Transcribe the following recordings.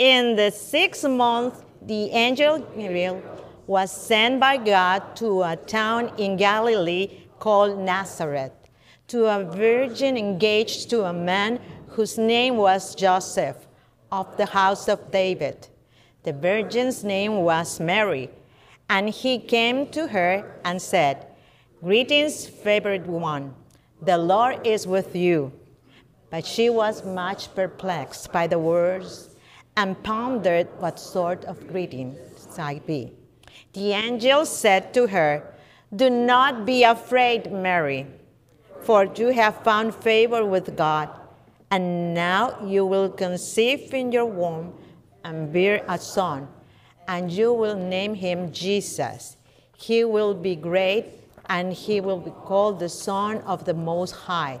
In the sixth month, the angel Gabriel was sent by God to a town in Galilee called Nazareth, to a virgin engaged to a man whose name was Joseph of the house of David. The virgin's name was Mary. And he came to her and said, Greetings, favored one, the Lord is with you. But she was much perplexed by the words and pondered what sort of greeting might be. The angel said to her, Do not be afraid, Mary, for you have found favor with God, and now you will conceive in your womb and bear a son, and you will name him Jesus. He will be great, and he will be called the Son of the Most High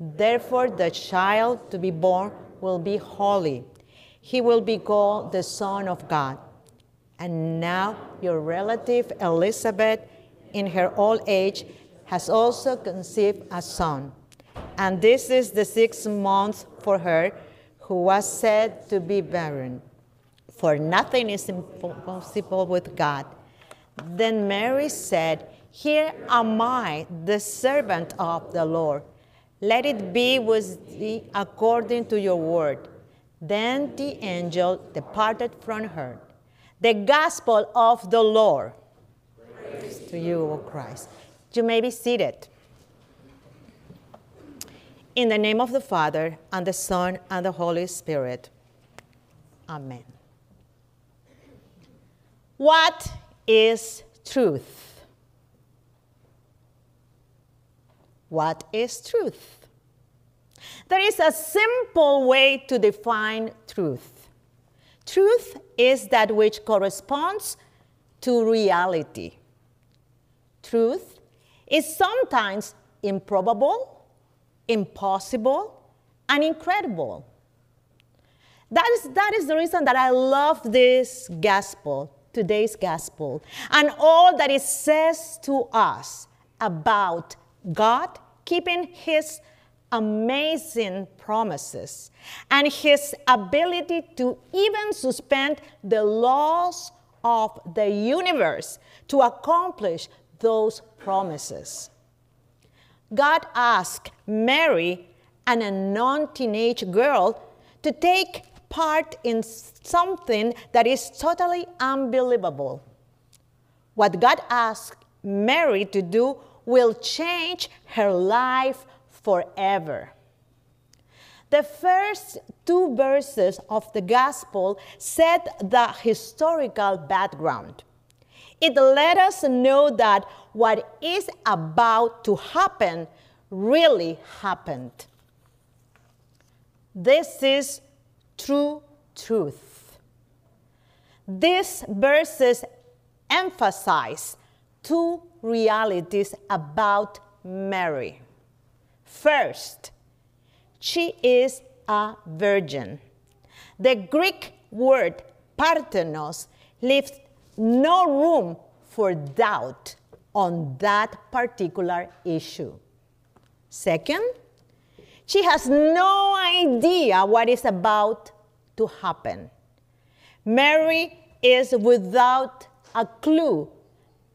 Therefore, the child to be born will be holy. He will be called the Son of God. And now, your relative Elizabeth, in her old age, has also conceived a son. And this is the sixth month for her who was said to be barren. For nothing is impossible with God. Then Mary said, Here am I, the servant of the Lord let it be with thee according to your word. Then the angel departed from her. The gospel of the Lord. Praise to you, O Christ. You may be seated. In the name of the Father, and the Son, and the Holy Spirit. Amen. What is truth? What is truth? There is a simple way to define truth. Truth is that which corresponds to reality. Truth is sometimes improbable, impossible, and incredible. That is, that is the reason that I love this gospel, today's gospel, and all that it says to us about God keeping his amazing promises and his ability to even suspend the laws of the universe to accomplish those promises. God asked Mary and a non teenage girl to take part in something that is totally unbelievable. What God asked Mary to do will change her life forever. The first two verses of the gospel set the historical background. It let us know that what is about to happen really happened. This is true truth. These verses emphasize two realities about Mary. First, she is a virgin. The Greek word parthenos leaves no room for doubt on that particular issue. Second, she has no idea what is about to happen. Mary is without a clue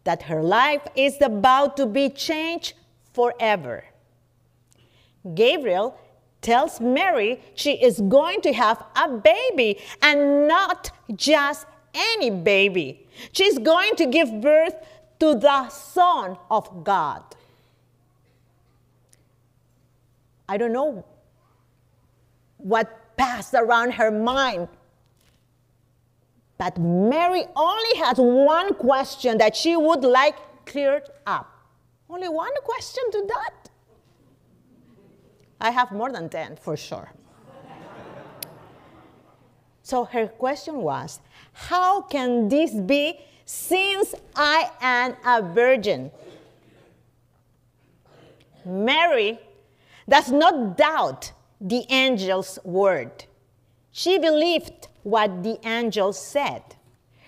that her life is about to be changed forever. Gabriel tells Mary she is going to have a baby and not just any baby. She's going to give birth to the Son of God. I don't know what passed around her mind but Mary only has one question that she would like cleared up. Only one question to that. I have more than 10 for sure. So her question was, How can this be since I am a virgin? Mary does not doubt the angel's word. She believed what the angel said.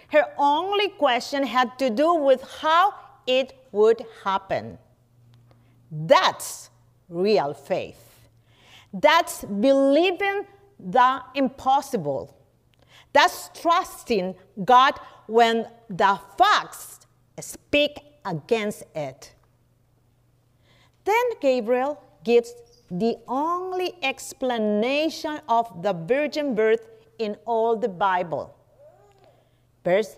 Her only question had to do with how it would happen. That's real faith. That's believing the impossible. That's trusting God when the facts speak against it. Then Gabriel gives the only explanation of the virgin birth in all the Bible. Verse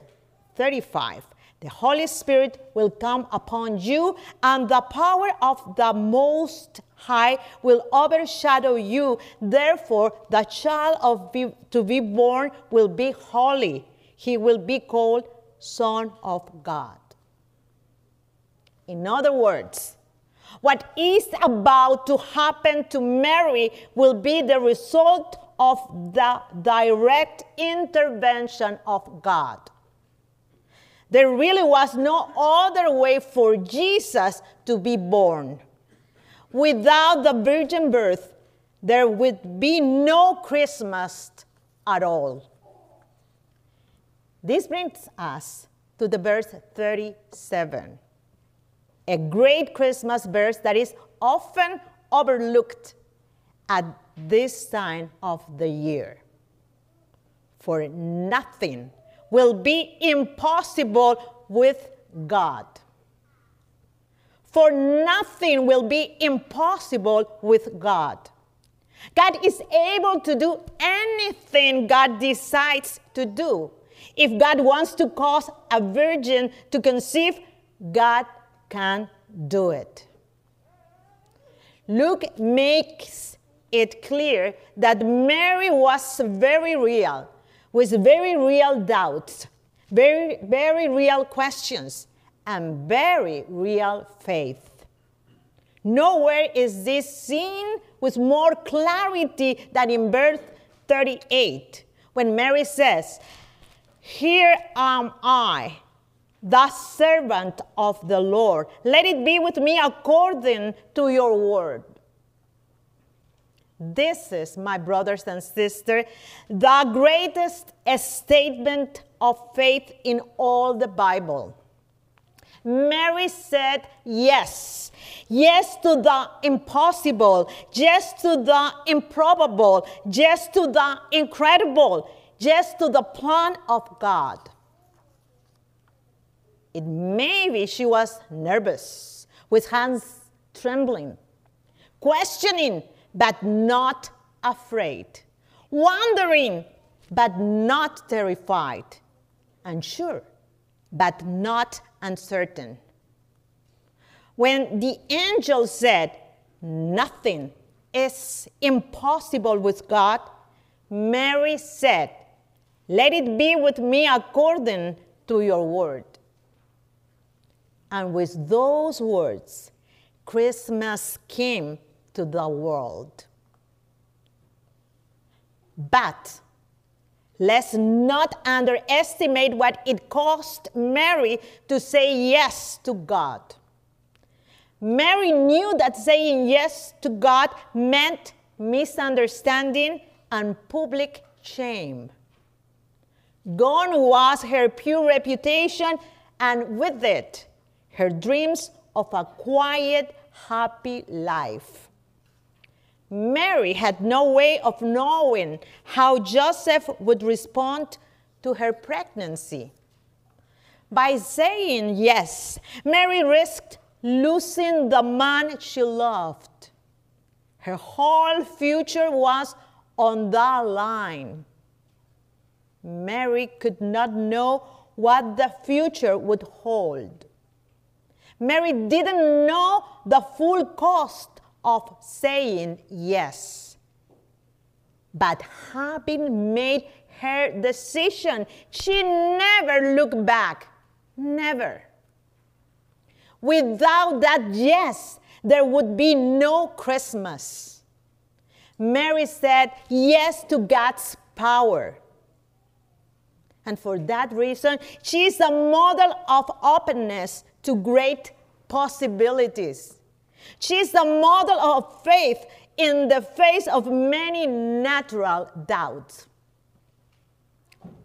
35 The Holy Spirit will come upon you, and the power of the Most High will overshadow you. Therefore, the child of be, to be born will be holy. He will be called Son of God. In other words, what is about to happen to Mary will be the result of the direct intervention of God. There really was no other way for Jesus to be born. Without the virgin birth, there would be no Christmas at all. This brings us to the verse 37, a great Christmas verse that is often overlooked at this time of the year. For nothing will be impossible with God. For nothing will be impossible with God. God is able to do anything God decides to do. If God wants to cause a virgin to conceive, God can do it. Luke makes it clear that Mary was very real, with very real doubts, very, very real questions, and very real faith. Nowhere is this seen with more clarity than in verse 38, when Mary says, Here am I, the servant of the Lord. Let it be with me according to your word. This is, my brothers and sisters, the greatest statement of faith in all the Bible. Mary said yes. Yes to the impossible. Yes to the improbable. Yes to the incredible. Yes to the plan of God. It maybe she was nervous, with hands trembling, questioning but not afraid, wondering, but not terrified, unsure, but not uncertain. When the angel said, Nothing is impossible with God, Mary said, Let it be with me according to your word. And with those words, Christmas came to the world. But let's not underestimate what it cost Mary to say yes to God. Mary knew that saying yes to God meant misunderstanding and public shame. Gone was her pure reputation, and with it, her dreams of a quiet, happy life. Mary had no way of knowing how Joseph would respond to her pregnancy. By saying yes, Mary risked losing the man she loved. Her whole future was on the line. Mary could not know what the future would hold. Mary didn't know the full cost of saying yes. But having made her decision, she never looked back. Never. Without that yes, there would be no Christmas. Mary said yes to God's power, And for that reason, she is a model of openness to great possibilities. She is a model of faith in the face of many natural doubts.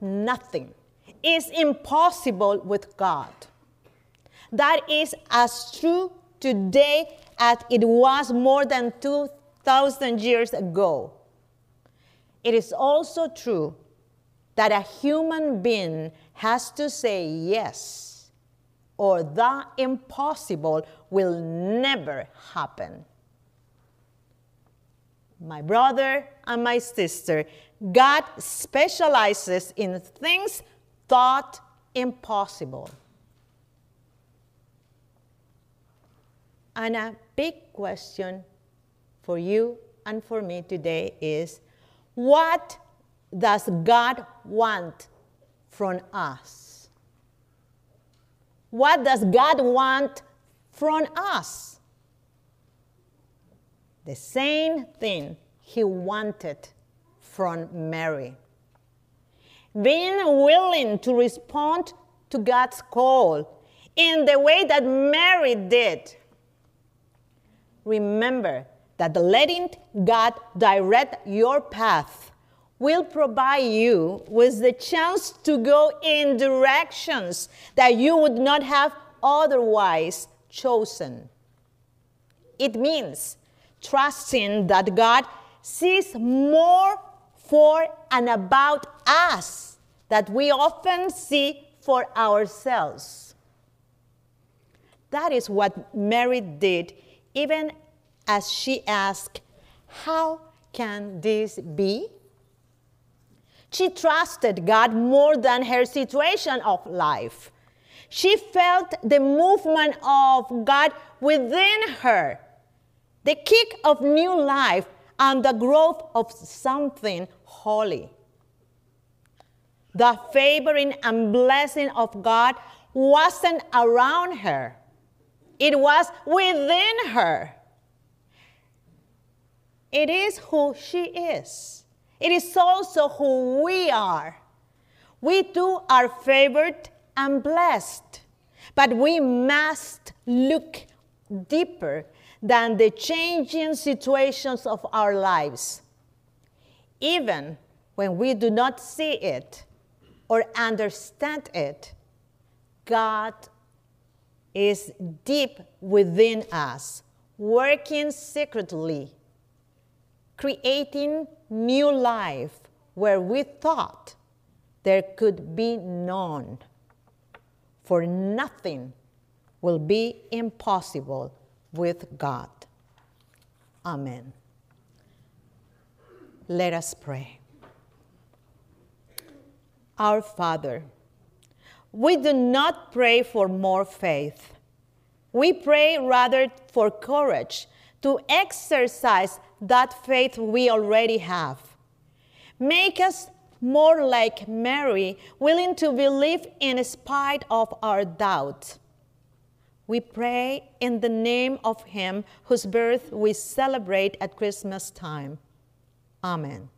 Nothing is impossible with God. That is as true today as it was more than 2,000 years ago. It is also true that a human being has to say yes, or the impossible will never happen. My brother and my sister, God specializes in things thought impossible. And a big question for you and for me today is what does God want from us? What does God want from us? The same thing he wanted from Mary. Being willing to respond to God's call in the way that Mary did. Remember that letting God direct your path will provide you with the chance to go in directions that you would not have otherwise chosen. It means trusting that God sees more for and about us that we often see for ourselves. That is what Mary did, even as she asked, How can this be? She trusted God more than her situation of life. She felt the movement of God within her, the kick of new life, and the growth of something holy. The favoring and blessing of God wasn't around her, it was within her. It is who she is. It is also who we are. We too are favored and blessed, but we must look deeper than the changing situations of our lives. Even when we do not see it or understand it, God is deep within us, working secretly, creating new life where we thought there could be none. For nothing will be impossible with God. Amen. Let us pray. Our Father, we do not pray for more faith. We pray rather for courage to exercise that faith we already have. Make us more like Mary, willing to believe in spite of our doubts. We pray in the name of Him whose birth we celebrate at Christmas time. Amen.